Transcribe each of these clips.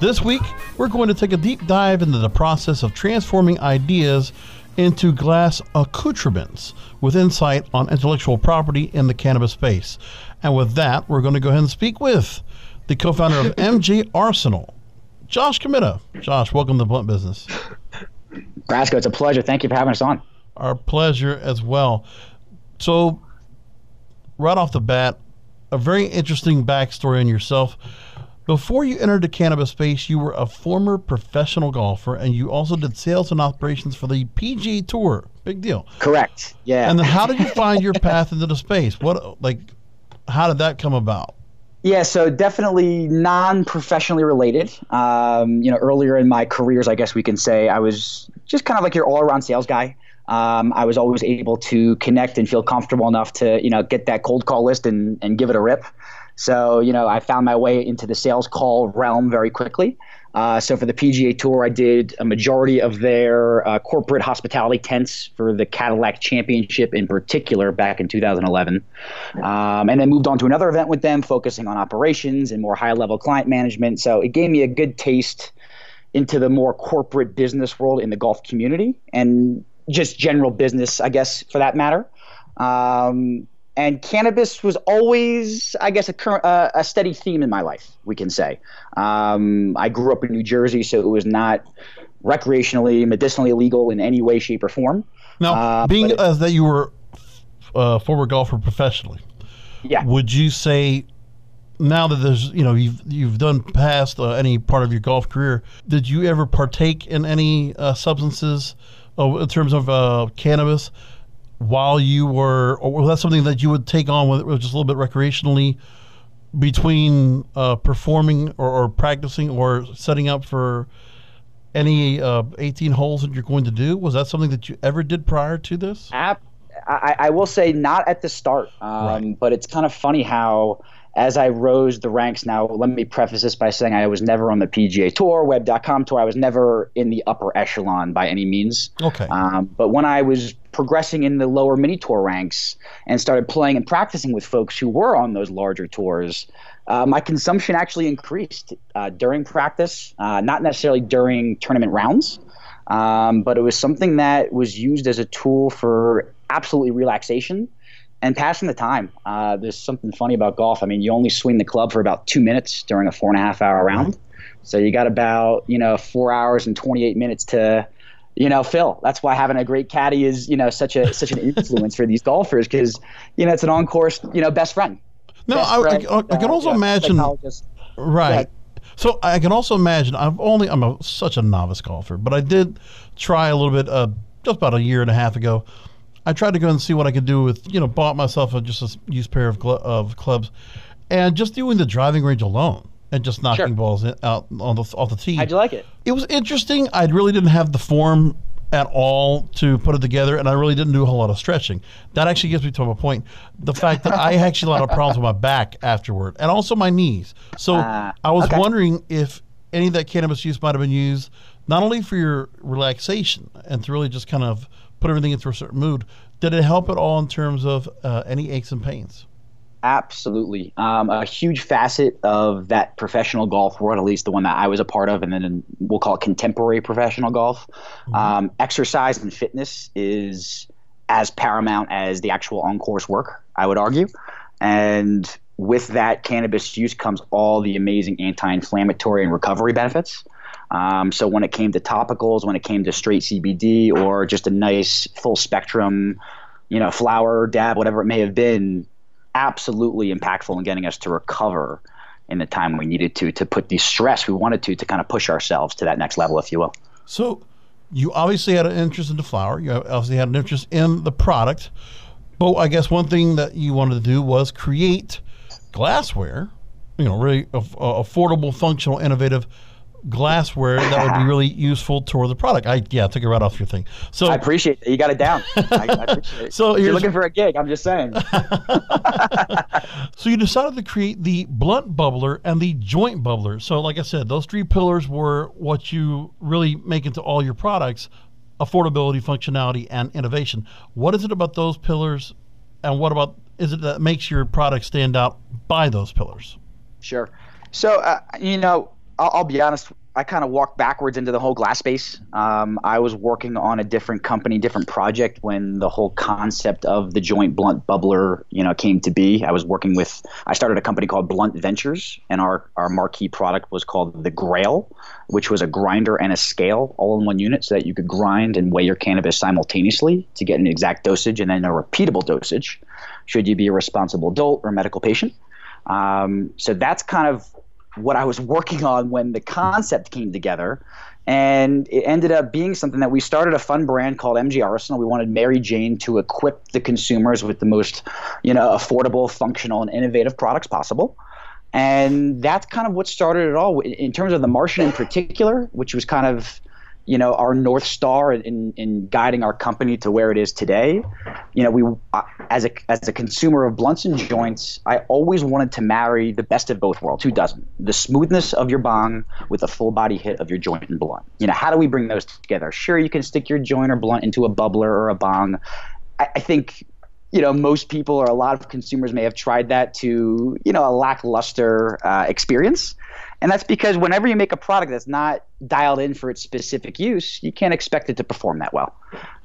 This week, we're going to take a deep dive into the process of transforming ideas into glass accoutrements with insight on intellectual property in the cannabis space. And with that, we're going to go ahead and speak with the co founder of MJ Arsenal, Josh Camitta. Josh, welcome to Blunt Business. Brasco, it's a pleasure. Thank you for having us on. Our pleasure as well. So, right off the bat, a very interesting backstory on yourself. Before you entered the cannabis space, you were a former professional golfer, and you also did sales and operations for the PGA Tour. Big deal. Correct. Yeah. And then, how did you find your path into the space? What, like, how did that come about? Yeah, so definitely non-professionally related. Um, you know, earlier in my careers, I guess we can say I was just kind of like your all-around sales guy. Um, I was always able to connect and feel comfortable enough to, you know, get that cold call list and, and give it a rip. So, you know, I found my way into the sales call realm very quickly. Uh, so for the PGA Tour, I did a majority of their uh, corporate hospitality tents for the Cadillac Championship in particular back in 2011. Um, and then moved on to another event with them, focusing on operations and more high level client management. So it gave me a good taste into the more corporate business world in the golf community and just general business, I guess, for that matter. Um, and cannabis was always, I guess, a, current, uh, a steady theme in my life, we can say. Um, I grew up in New Jersey, so it was not recreationally, medicinally illegal in any way, shape, or form. Now, Uh, being it- as that you were a former golfer professionally, Yeah. would you say now that there's you know you've you've done past uh, any part of your golf career did you ever partake in any uh, substances uh, in terms of uh, cannabis while you were or was that something that you would take on with just a little bit recreationally between uh, performing or, or practicing or setting up for any uh, 18 holes that you're going to do was that something that you ever did prior to this App, I, I will say not at the start, um, Right. but it's kind of funny how as I rose the ranks. Now, let me preface this by saying I was never on the PGA Tour, Web.com Tour. I was never in the upper echelon by any means. okay Um, but when I was progressing in the lower mini tour ranks and started playing and practicing with folks who were on those larger tours, uh, my consumption actually increased uh, during practice, uh, not necessarily during tournament rounds, um, but it was something that was used as a tool for absolutely relaxation and passing the time. Uh, there's something funny about golf. I mean, you only swing the club for about two minutes during a four and a half hour round. So you got about, you know, four hours and 28 minutes to, you know, fill. That's why having a great caddy is, you know, such a such an influence for these golfers because, you know, it's an on course, you know, best friend. no Best I, I, friend, I, I can uh, also you know, imagine. Right. So I can also imagine. I've only I'm a, such a novice golfer, but I did try a little bit uh, just about a year and a half ago. I tried to go and see what I could do with you know bought myself a, just a used pair of glo- of clubs, and just doing the driving range alone and just knocking Sure. balls in, out on the off the tee. How'd you like it? It was interesting. I really didn't have the form at all to put it together, and I really didn't do a whole lot of stretching. That actually gets me to my point. The fact that I actually had a lot of problems with my back afterward, and also my knees. So Ah, I was okay. wondering if any of that cannabis use might have been used not only for your relaxation and to really just kind of put everything into a certain mood. Did it help at all in terms of uh, any aches and pains? Absolutely. Um, a huge facet of that professional golf world, at least the one that I was a part of, and then in, we'll call it contemporary professional golf, um, exercise and fitness is as paramount as the actual on course work, I would argue. And with that cannabis use comes all the amazing anti-inflammatory and recovery benefits. Um, so when it came to topicals, when it came to straight CBD or just a nice full spectrum, you know, flower dab, whatever it may have been, absolutely impactful in getting us to recover in the time we needed to to put the stress we wanted to to kind of push ourselves to that next level, if you will. So you obviously had an interest in the flower. You obviously had an interest in the product. But I guess one thing that you wanted to do was create glassware, you know, really affordable, functional, innovative glassware that would be really useful toward the product. I yeah, I took it right off your thing. So I appreciate that You got it down. I, I appreciate it. So you're looking for a gig. I'm just saying. so you decided to create the blunt bubbler and the joint bubbler. So like I said, those three pillars were what you really make into all your products affordability, functionality, and innovation. What is it about those pillars, and what about is it that makes your product stand out by those pillars? Sure. So, uh, you know, I'll, I'll be honest. I kind of walked backwards into the whole glass space. Um, I was working on a different company, different project when the whole concept of the joint blunt bubbler, you know, came to be. I was working with. I started a company called Blunt Ventures, and our our marquee product was called the Grail, which was a grinder and a scale all in one unit, so that you could grind and weigh your cannabis simultaneously to get an exact dosage and then a repeatable dosage, should you be a responsible adult or medical patient. Um, so that's kind of what I was working on when the concept came together. And it ended up being something that we started a fun brand called MJ Arsenal. We wanted Mary Jane to equip the consumers with the most, you know, affordable, functional, and innovative products possible. And that's kind of what started it all. In terms of the Martian in particular, which was kind of you know our north star in, in guiding our company to where it is today. You know we as a as a consumer of blunts and joints i always wanted to marry the best of both worlds. Who doesn't? The smoothness of your bong with a full body hit of your joint and blunt. You know how do we bring those together? Sure you can stick your joint or blunt into a bubbler or a bong. I, I think you know most people or a lot of consumers may have tried that to you know a lackluster uh, experience and that's because whenever you make a product that's not dialed in for its specific use, you can't expect it to perform that well.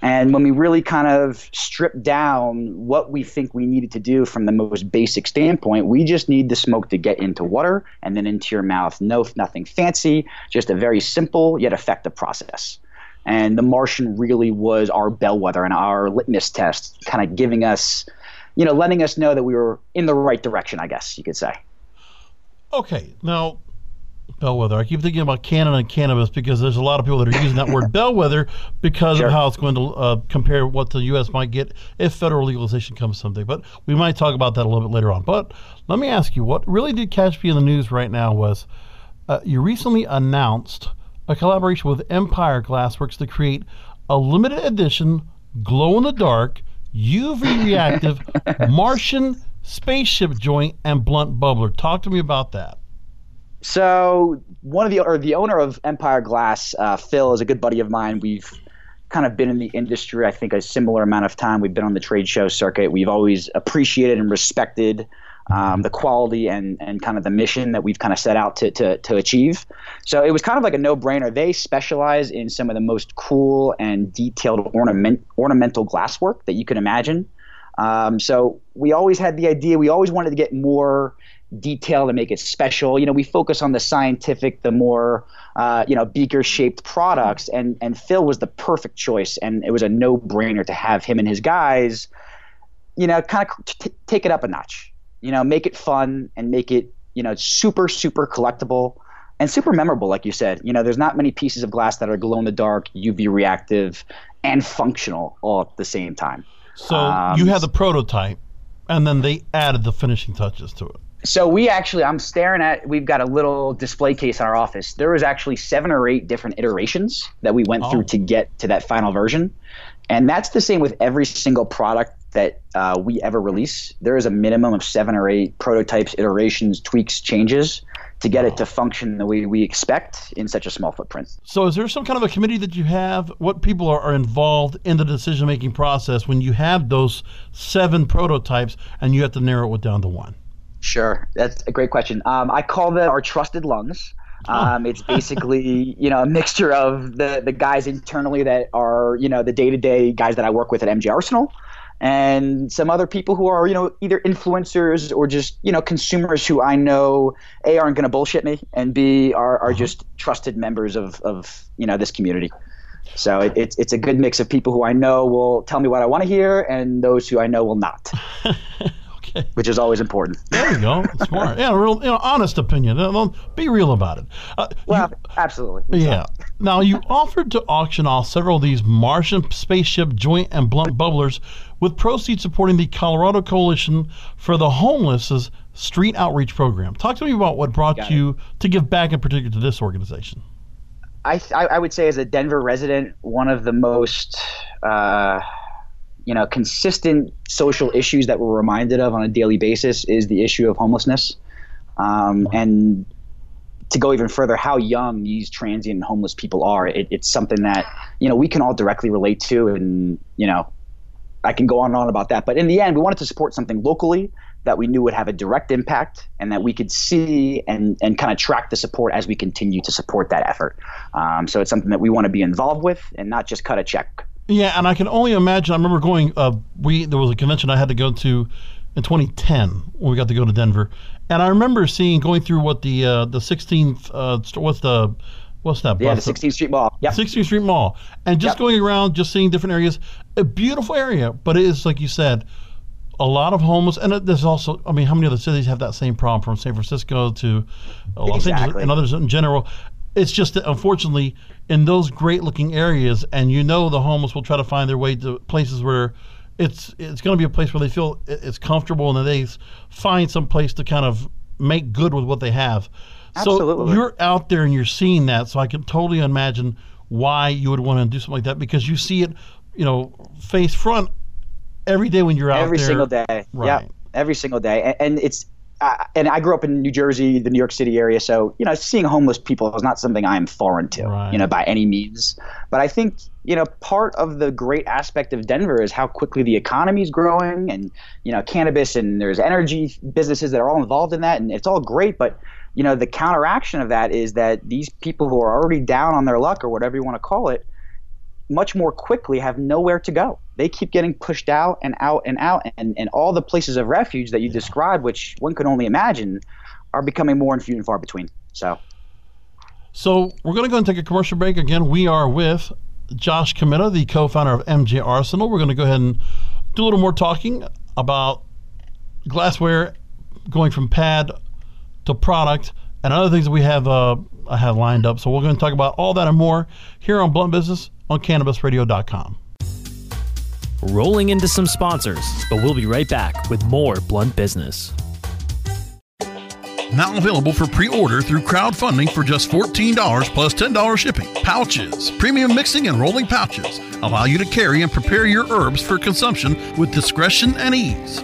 And when we really kind of strip down what we think we needed to do from the most basic standpoint, we just need the smoke to get into water and then into your mouth. No, nothing fancy, just a very simple yet effective process. And the Martian really was our bellwether and our litmus test, kind of giving us, you know, letting us know that we were in the right direction, I guess you could say. Okay. Now, bellwether. I keep thinking about Canada and cannabis because there's a lot of people that are using that word bellwether because sure. of how it's going to uh, compare what the U.S. might get if federal legalization comes someday. But we might talk about that a little bit later on. But let me ask you, what really did catch me in the news right now was uh, you recently announced a collaboration with Empire Glassworks to create a limited edition, glow in the dark, UV reactive Martian spaceship joint and blunt bubbler. Talk to me about that. So one of the or the owner of Empire Glass, uh, Phil, is a good buddy of mine. We've kind of been in the industry, I think, a similar amount of time. We've been on the trade show circuit. We've always appreciated and respected um, the quality and, and kind of the mission that we've kind of set out to, to, to achieve. So it was kind of like a no brainer. They specialize in some of the most cool and detailed ornament, ornamental glasswork that you can imagine. Um, so we always had the idea, we always wanted to get more detail to make it special. You know, we focus on the scientific, the more uh, you know beaker shaped products, and and Phil was the perfect choice, and it was a no brainer to have him and his guys, you know, kind of t- take it up a notch. You know, make it fun and make it you know super super collectible and super memorable, like you said. You know, there's not many pieces of glass that are glow in the dark, UV reactive, and functional all at the same time. So um, you had the prototype, and then they added the finishing touches to it. So we actually, I'm staring at. We've got a little display case in our office. There was actually seven or eight different iterations that we went oh. through to get to that final version, and that's the same with every single product that uh, we ever release. There is a minimum of seven or eight prototypes, iterations, tweaks, changes to get it to function the way we expect in such a small footprint. So, is there some kind of a committee that you have? What people are, are involved in the decision making process when you have those seven prototypes and you have to narrow it down to one? Sure, that's a great question. Um, I call them our trusted lungs. Um, it's basically you know a mixture of the the guys internally that are you know the day to day guys that I work with at MJ Arsenal, and some other people who are you know either influencers or just you know consumers who I know a aren't going to bullshit me and b are are just trusted members of of you know this community. So it, it's it's a good mix of people who I know will tell me what I want to hear and those who I know will not. Okay. Which is always important. There you go. Smart. Yeah, real, you know, honest opinion. Be real about it. Uh, Well, absolutely. yeah. Now, you offered to auction off several of these Martian spaceship joint and blunt bubblers with proceeds supporting the Colorado Coalition for the Homeless's street outreach program. Talk to me about what brought Got it. you to give back in particular to this organization. I, I I would say as a Denver resident, one of the most uh, you know consistent social issues that we're reminded of on a daily basis is the issue of homelessness, um, and to go even further, how young these transient homeless people are. It, it's something that you know we can all directly relate to, and you know I can go on and on about that. But in the end, we wanted to support something locally that we knew would have a direct impact and that we could see and, and kind of track the support as we continue to support that effort. Um, so it's something that we want to be involved with and not just cut a check. Yeah, and I can only imagine. I remember going. Uh, we there was a convention I had to go to in 2010 when we got to go to Denver, and I remember seeing going through what the uh, the 16th. Uh, what's the what's that? Yeah, the 16th Street Mall. Yeah, 16th Street Mall, and just Yep. going around, just seeing different areas. A beautiful area, but it is like you said, a lot of homeless, and there's also. I mean, how many other cities have that same problem? From San Francisco to Los Angeles and others in general. It's just that unfortunately, in those great-looking areas, and you know the homeless will try to find their way to places where it's it's going to be a place where they feel it's comfortable and they find some place to kind of make good with what they have. So Absolutely. you're out there and you're seeing that, so I can totally imagine why you would want to do something like that because you see it, you know, face front every day when you're out every there. single day. Right. Yeah, every single day. And, and it's uh, and I grew up in New Jersey, the New York City area, so you know, seeing homeless people is not something I am foreign to, Right. you know, by any means. But I think you know, part of the great aspect of Denver is how quickly the economy is growing, and you know, cannabis and there's energy businesses that are all involved in that, and it's all great, but. You know, the counteraction of that is that these people who are already down on their luck, or whatever you want to call it, much more quickly have nowhere to go. They keep getting pushed out and out and out, and, and all the places of refuge that you described, which one could only imagine, are becoming more and few and far between. So, So we're going to go and take a commercial break. Again, we are with Josh Camitta, the co-founder of MJ Arsenal. We're going to go ahead and do a little more talking about glassware going from pad to product and other things that we have uh, I have lined up. So we're going to talk about all that and more here on Blunt Business on CannabisRadio.com. Rolling into some sponsors, but we'll be right back with more Blunt Business. Now available for pre-order through crowdfunding for just $14 plus $10 shipping. Pouches, premium mixing and rolling pouches allow you to carry and prepare your herbs for consumption with discretion and ease.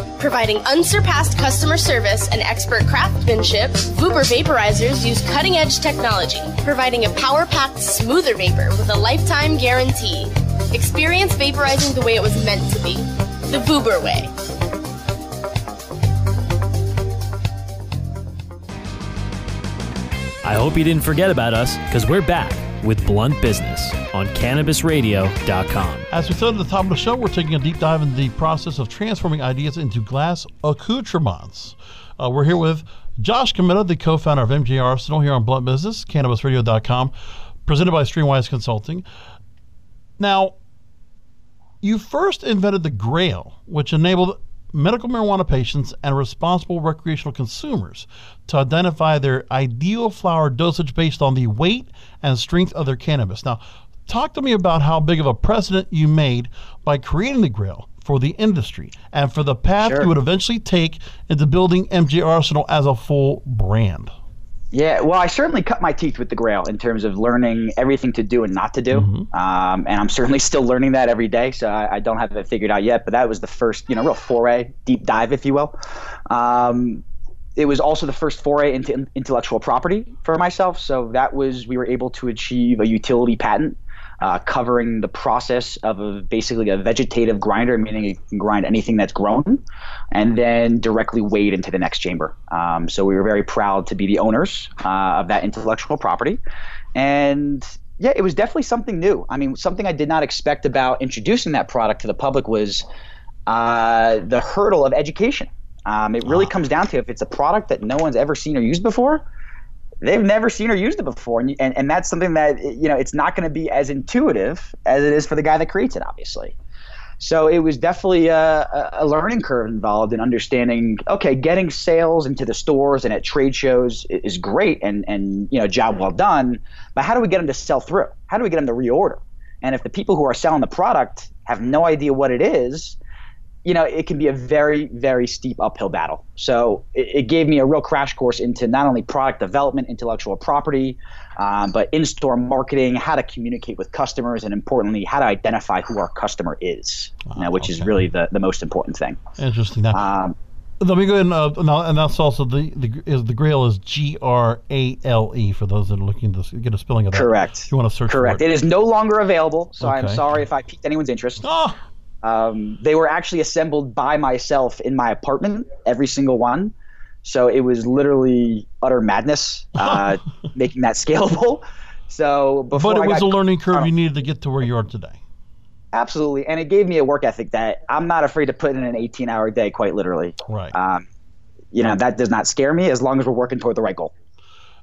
Providing unsurpassed customer service and expert craftsmanship, Vuber vaporizers use cutting edge technology, providing a power packed, smoother vapor with a lifetime guarantee. Experience vaporizing the way it was meant to be the Vuber way. I hope you didn't forget about us because we're back with Blunt Business on CannabisRadio.com. As we said at the top of the show, we're taking a deep dive into the process of transforming ideas into glass accoutrements. Uh, we're here with Josh Camitta, the co founder of MJ Arsenal, here on Blunt Business, CannabisRadio.com, presented by Strainwise Consulting. Now, you first invented the Grail, which enabled medical marijuana patients and responsible recreational consumers to identify their ideal flower dosage based on the weight and strength of their cannabis. Now, talk to me about how big of a precedent you made by creating the Grail for the industry and for the path Sure. you would eventually take into building MJ Arsenal as a full brand. Yeah, well, I certainly cut my teeth with the Grail in terms of learning everything to do and not to do, um, and I'm certainly still learning that every day. So I, I don't have it figured out yet, but that was the first, you know, real foray, deep dive, if you will. Um, it was also the first foray into intellectual property for myself. So that was we were able to achieve a utility patent uh, covering the process of a, basically a vegetative grinder, meaning it can grind anything that's grown, and then directly weighed into the next chamber. Um, so we were very proud to be the owners uh, of that intellectual property, and yeah, it was definitely something new. I mean, something I did not expect about introducing that product to the public was uh, the hurdle of education. Um, it really comes down to if it's a product that no one's ever seen or used before, they've never seen or used it before, and and, and that's something that you know it's not going to be as intuitive as it is for the guy that creates it, obviously. So it was definitely a, a- learning curve involved in understanding. Okay, getting sales into the stores and at trade shows is great, and and you know job well done. But how do we get them to sell through? How do we get them to reorder? And if the people who are selling the product have no idea what it is, you know, it can be a very, very steep uphill battle. So it, it gave me a real crash course into not only product development, intellectual property, um, but in store marketing, how to communicate with customers, and importantly, how to identify who our customer is, you know, which is really the, the most important thing. Interesting. Now, Um, let me go ahead and, uh, now, and that's also the the is the Grail is G R A L E for those that are looking to get a spelling of that. Correct. You want to search Correct. for it. It is no longer available, so I'm sorry if I piqued anyone's interest. Oh. Um, they were actually assembled by myself in my apartment, every single one. So it was literally utter madness uh, making that scalable. So before But it was a learning curve you needed to get to where you are today. Absolutely, and it gave me a work ethic that I'm not afraid to put in an 18-hour day, quite literally. Right. Um, you know that does not scare me as long as we're working toward the right goal.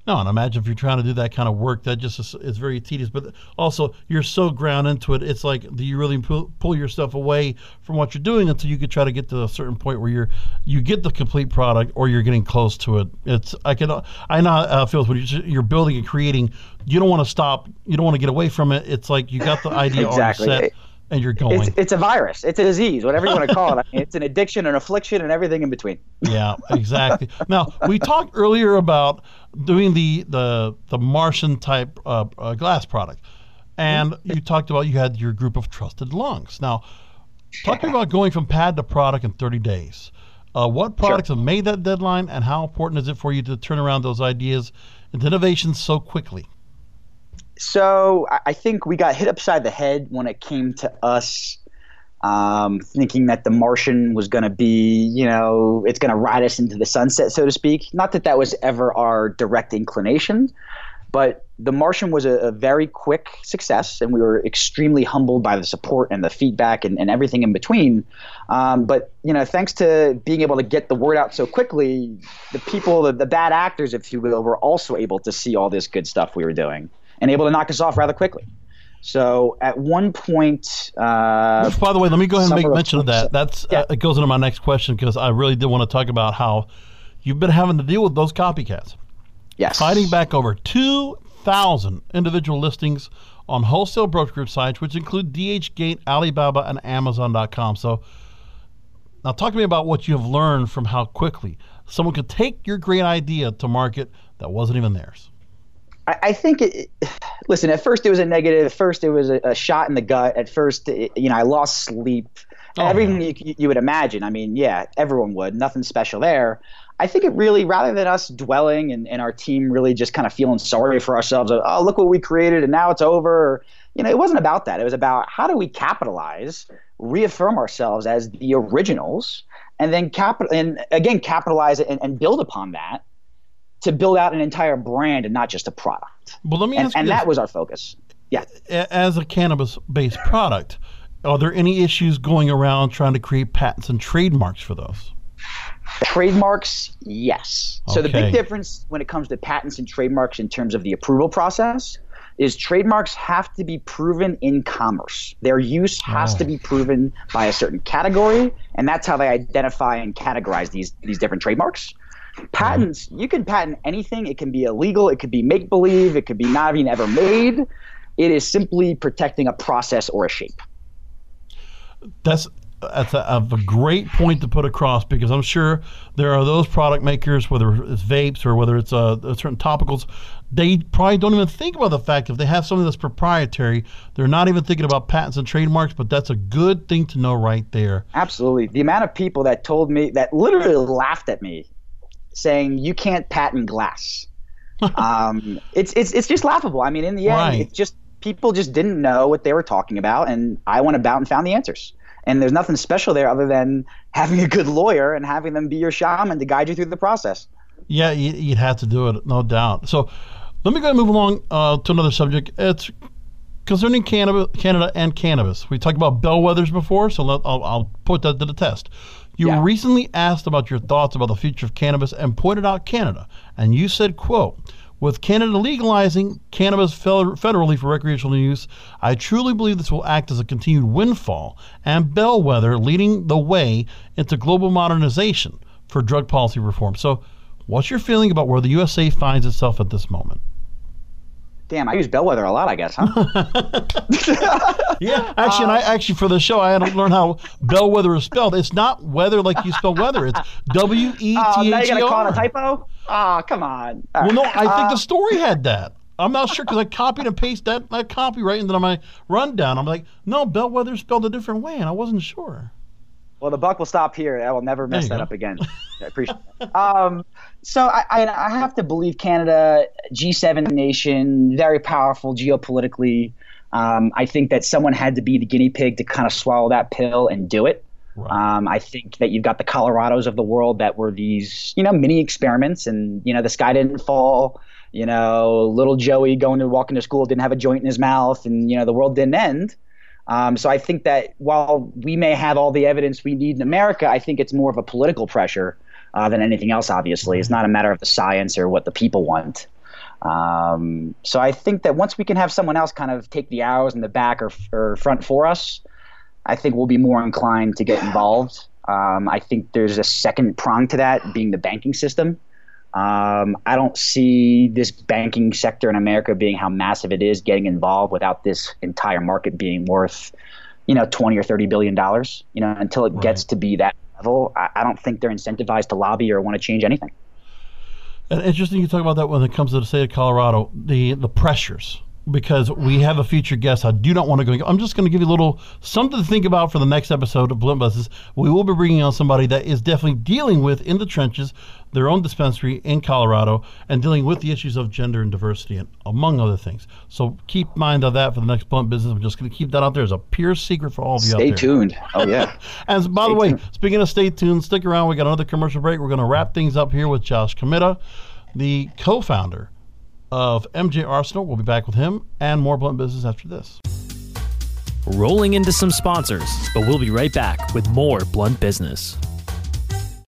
No, and imagine if you're trying to do that kind of work, that just is, is very tedious. But also, you're so ground into it. It's like, do you really pull, pull yourself away from what you're doing until you could try to get to a certain point where you're you get the complete product or you're getting close to it. It's I can I know uh, it feels when you're, you're building and creating. You don't want to stop. You don't want to get away from it. It's like you got the idea Exactly. set, and you're going. It's, it's a virus. It's a disease. Whatever you want to call it. I mean, it's an addiction, an affliction, and everything in between. Yeah, exactly. now we talked earlier about doing the the the Martian type uh, uh, glass product, and you talked about you had your group of trusted lungs. Now, talking about going from pad to product in 30 days. Uh, what products have made that deadline, and how important is it for you to turn around those ideas into innovations so quickly? So I- think we got hit upside the head when it came to us um, thinking that the Martian was going to be, you know, it's going to ride us into the sunset, so to speak. Not that that was ever our direct inclination, but the Martian was a, a very quick success, and we were extremely humbled by the support and the feedback and, and everything in between. Um, but you know, thanks to being able to get the word out so quickly, the people, the, the bad actors, if you will, were also able to see all this good stuff we were doing and able to knock us off rather quickly. So at one point, uh, Which, by the way, let me go ahead and make of mention of that. That's uh, it goes into my next question because I really did want to talk about how you've been having to deal with those copycats. Yes. Fighting back over 2,000 individual listings on wholesale brokerage sites, which include DHgate, Alibaba, and Amazon.com. So now talk to me about what you have learned from how quickly someone could take your great idea to market that wasn't even theirs. I, I think it, listen, at first it was a negative. At first it was a, a shot in the gut. At first, it, you know, I lost sleep. Oh, Everything you, you would imagine. I mean, yeah, everyone would. Nothing special there. I think it really, rather than us dwelling and, and our team really just kind of feeling sorry for ourselves, of, oh, look what we created and now it's over. You know, it wasn't about that. It was about how do we capitalize, reaffirm ourselves as the originals, and then capital and again capitalize it and, and build upon that to build out an entire brand and not just a product. Well, let me and, and that was our focus. Yeah. As a cannabis-based product, are there any issues going around trying to create patents and trademarks for those? Trademarks, yes. Okay. So the big difference when it comes to patents and trademarks in terms of the approval process is trademarks have to be proven in commerce. Their use has Oh. to be oh. proven by a certain category, and that's how they identify and categorize these these different trademarks. Patents, you can patent anything. It can be illegal, it could be make believe, it could be not even ever made. It is simply protecting a process or a shape. That's that's a, a great point to put across because I'm sure there are those product makers, whether it's vapes or whether it's uh, certain topicals, they probably don't even think about the fact if they have something that's proprietary, they're not even thinking about patents and trademarks. But that's a good thing to know right there. Absolutely. The amount of people that told me that literally laughed at me saying you can't patent glass. um, it's it's it's just laughable. I mean, in the end, Right. it's just people just didn't know what they were talking about, and I went about and found the answers. And there's nothing special there other than having a good lawyer and having them be your shaman to guide you through the process. Yeah, you, you'd have to do it, no doubt. So let me go and move along uh, to another subject. It's concerning Canada, Canada and cannabis. We talked about bellwethers before, so let, I'll, I'll put that to the test. You were recently asked about your thoughts about the future of cannabis and pointed out Canada, and you said, "quote." With Canada legalizing cannabis federally for recreational use, I truly believe this will act as a continued windfall and bellwether leading the way into global modernization for drug policy reform. So, what's your feeling about where the USA finds itself at this moment? Damn, I use bellwether a lot, I guess, huh? Yeah, actually, and I actually for the show I had to learn how bellwether is spelled. It's not weather like you spell weather. It's W E Oh, T now H E gonna call it a R. typo? Oh, come on. All Well, no. I think Uh, the story had that. I'm not sure because I copied and pasted that, that copy right into my rundown. I'm like, no, bellwether spelled a different way, and I wasn't sure. Well, the buck will stop here. I will never mess that go. up again. I appreciate it. Um, so I, I, I have to believe Canada, G7 nation, very powerful geopolitically. Um, I think that someone had to be the guinea pig to kind of swallow that pill and do it. Um, I think that you've got the Colorados of the world that were these, you know, mini experiments, and you know, the sky didn't fall. You know, little Joey going to walking to school didn't have a joint in his mouth, and you know, the world didn't end. Um, so I think that while we may have all the evidence we need in America, I think it's more of a political pressure uh, than anything else. Obviously, it's not a matter of the science or what the people want. Um, so I think that once we can have someone else kind of take the arrows in the back or, or front for us, I think we'll be more inclined to get involved. Um, I think there's a second prong to that, being the banking system. Um, I don't see this banking sector in America being how massive it is getting involved without this entire market being worth, you know, twenty or thirty billion dollars. You know, until it gets to be that level, I, I don't think they're incentivized to lobby or want to change anything. And interesting you talk about that when it comes to the state of Colorado, the the pressures. Because we have a featured guest, I do not want to go. I'm just going to give you a little something to think about for the next episode of Blunt Business. We will be bringing on somebody that is definitely dealing with in the trenches their own dispensary in Colorado and dealing with the issues of gender and diversity, and among other things. So keep mind of that for the next Blunt Business. I'm just going to keep that out there as a pure secret for all of you Stay tuned. Oh yeah. And by the way, speaking of stay tuned, stick around. We got another commercial break. We're going to wrap things up here with Josh Camitta, the co-founder of MJ Arsenal. We'll be back with him and more blunt business after this. Rolling into some sponsors, but we'll be right back with more blunt business.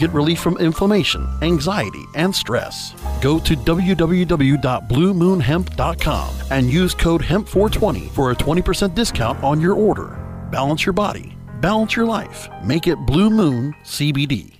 Get relief from inflammation, anxiety, and stress. Go to www.bluemoonhemp.com and use code HEMP420 for a 20% discount on your order. Balance your body, balance your life. Make it Blue Moon CBD.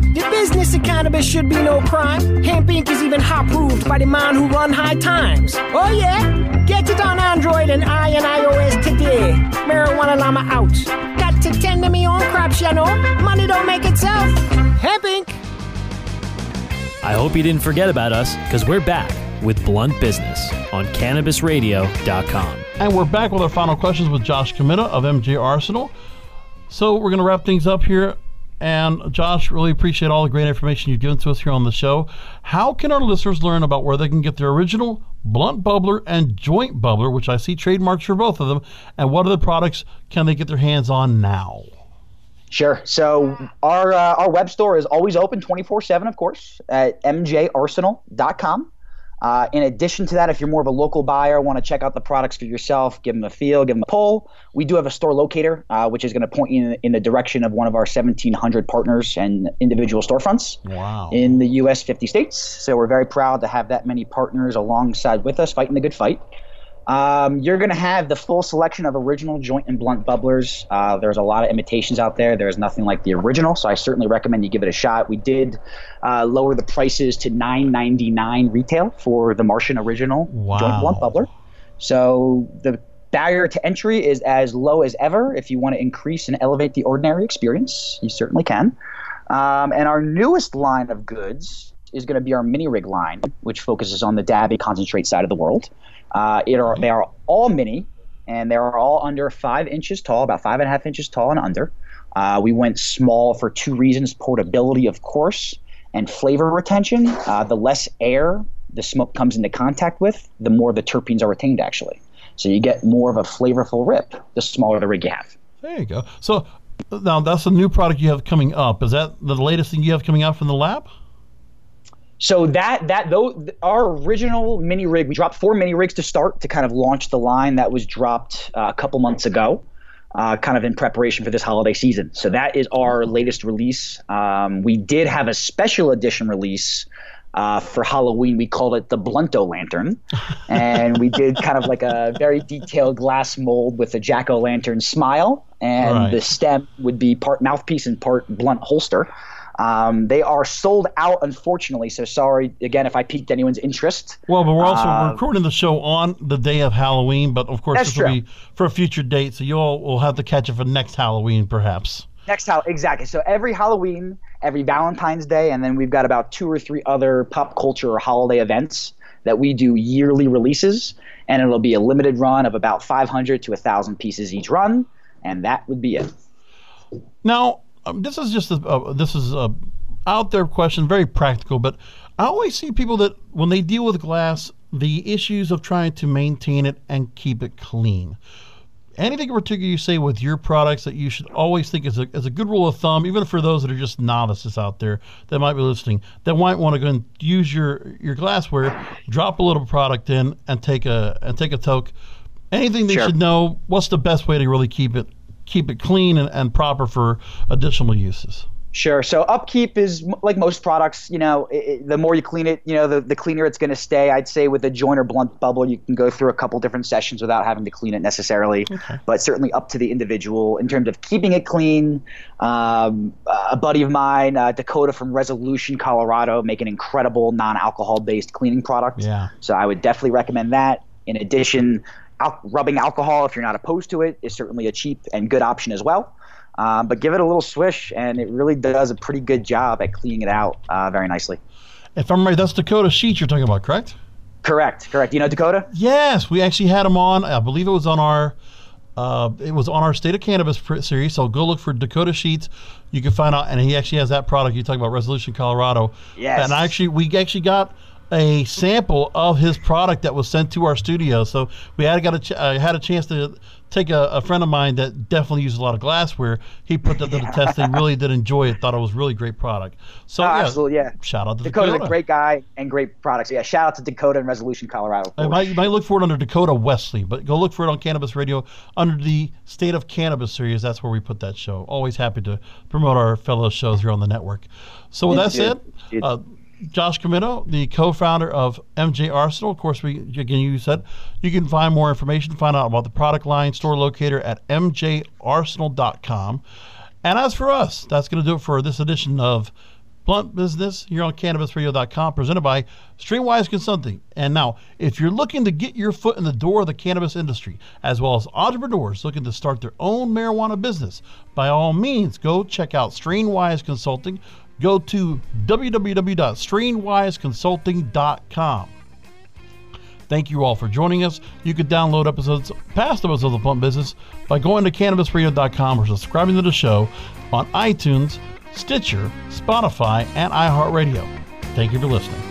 The business of cannabis should be no crime. Hemp Inc. is even hot proved by the man who run high times. Oh yeah? Get it on Android and I and iOS today. Marijuana Llama out. Got to tend to me own crops, you know. Money don't make itself. Hemp Inc. I hope you didn't forget about us because we're back with Blunt Business on CannabisRadio.com. And we're back with our final questions with Josh Camitta of MJ Arsenal. So we're going to wrap things up here. And Josh, really appreciate all the great information you've given to us here on the show. How can our listeners learn about where they can get their original blunt bubbler and joint bubbler, which I see trademarks for both of them, and what other products can they get their hands on now? Sure. So our uh, our web store is always open 24/7, of course, at mjarsenal.com. Uh, in addition to that, if you're more of a local buyer, want to check out the products for yourself, give them a feel, give them a pull, we do have a store locator, uh, which is going to point you in, in, the direction of one of our 1,700 partners and individual storefronts wow. in the U.S. 50 states. So we're very proud to have that many partners alongside with us fighting the good fight. Um, you're going to have the full selection of original joint and blunt bubblers. Uh, there's a lot of imitations out there. There's nothing like the original, so I certainly recommend you give it a shot. We did uh, lower the prices to $9.99 retail for the Martian original wow. joint blunt bubbler. So the barrier to entry is as low as ever. If you want to increase and elevate the ordinary experience, you certainly can. Um, and our newest line of goods is going to be our mini rig line, which focuses on the dabby concentrate side of the world. Uh, it are, they are all mini, and they are all under five inches tall, about five and a half inches tall and under. Uh, we went small for two reasons portability, of course, and flavor retention. Uh, the less air the smoke comes into contact with, the more the terpenes are retained, actually. So you get more of a flavorful rip the smaller the rig you have. There you go. So now that's a new product you have coming up. Is that the latest thing you have coming out from the lab? So that that though our original mini rig, we dropped four mini rigs to start to kind of launch the line that was dropped uh, a couple months ago, uh, kind of in preparation for this holiday season. So that is our latest release. Um, we did have a special edition release uh, for Halloween. We called it the Blunto Lantern, and we did kind of like a very detailed glass mold with a jack o' lantern smile, and Right. the stem would be part mouthpiece and part blunt holster. Um, they are sold out, unfortunately. So sorry again if I piqued anyone's interest. Well, but we're also Uh, we're recording the show on the day of Halloween, but of course this will true. be for a future date, so you all will have to catch it for next Halloween, perhaps. Next Halloween, exactly. So every Halloween, every Valentine's Day, and then we've got about two or three other pop culture or holiday events that we do yearly releases, and it'll be a limited run of about 500 to 1,000 pieces each run, and that would be it. Now, um, this is just a, uh, this is a out there question, very practical, but I always see people that when they deal with glass, the issues of trying to maintain it and keep it clean. Anything in particular you say with your products that you should always think is a, is a good rule of thumb, even for those that are just novices out there that might be listening, that might want to go and use your your glassware, drop a little product in, and take a and take a toke. Anything they Sure. should know. What's the best way to really keep it keep it clean and, and proper for additional uses? Sure. So upkeep is like most products. You know, i i the more you clean it, you know, the, the cleaner it's going to stay. I'd say with a joint or blunt bubble, you can go through a couple different sessions without having to clean it necessarily. Okay. But certainly up to the individual in terms of keeping it clean. Um, a buddy of mine, uh, Dakota from Resolution, Colorado, make an incredible non-alcohol based cleaning product. Yeah. So I would definitely recommend that. In addition, al- rubbing alcohol, if you're not opposed to it, is certainly a cheap and good option as well. Um, but give it a little swish, and it really does a pretty good job at cleaning it out uh, very nicely. If I'm right, that's Dakota Sheet you're talking about, correct? Correct, correct. You know Dakota? Yes, we actually had him on. I believe it was on our Uh, it was on our State of Cannabis series, so go look for Dakota Sheets. You can find out, and he actually has that product you talk about, Resolution Colorado. Yes. And I actually, we actually got a sample of his product that was sent to our studio. So we had got a ch- uh, had a chance to take a, a friend of mine that definitely uses a lot of glassware. He put that to the test. He really did enjoy it. Thought it was really great product. So Oh, yeah, absolutely, yeah. Shout out to Dakota's Dakota. a great guy and great products. Yeah, shout out to Dakota and Resolution Colorado. You might, you might look for it under Dakota Wesley, but go look for it on Cannabis Radio under the State of Cannabis series. That's where we put that show. Always happy to promote our fellow shows here on the network. So with that said, uh, Josh Camitta, the co-founder of MJ Arsenal. Of course, we again you said you can find more information, find out about the product line, store locator at mjarsenal.com. And as for us, that's going to do it for this edition of Blunt Business here on CannabisRadio.com, presented by Strainwise Consulting. And now, if you're looking to get your foot in the door of the cannabis industry, as well as entrepreneurs looking to start their own marijuana business, by all means, go check out Strainwise Consulting. Go to www.strainwiseconsulting.com. Thank you all for joining us. You can download episodes, past episodes of the Blunt Business by going to cannabisradio.com or subscribing to the show on iTunes, Stitcher, Spotify, and iHeartRadio. Thank you for listening.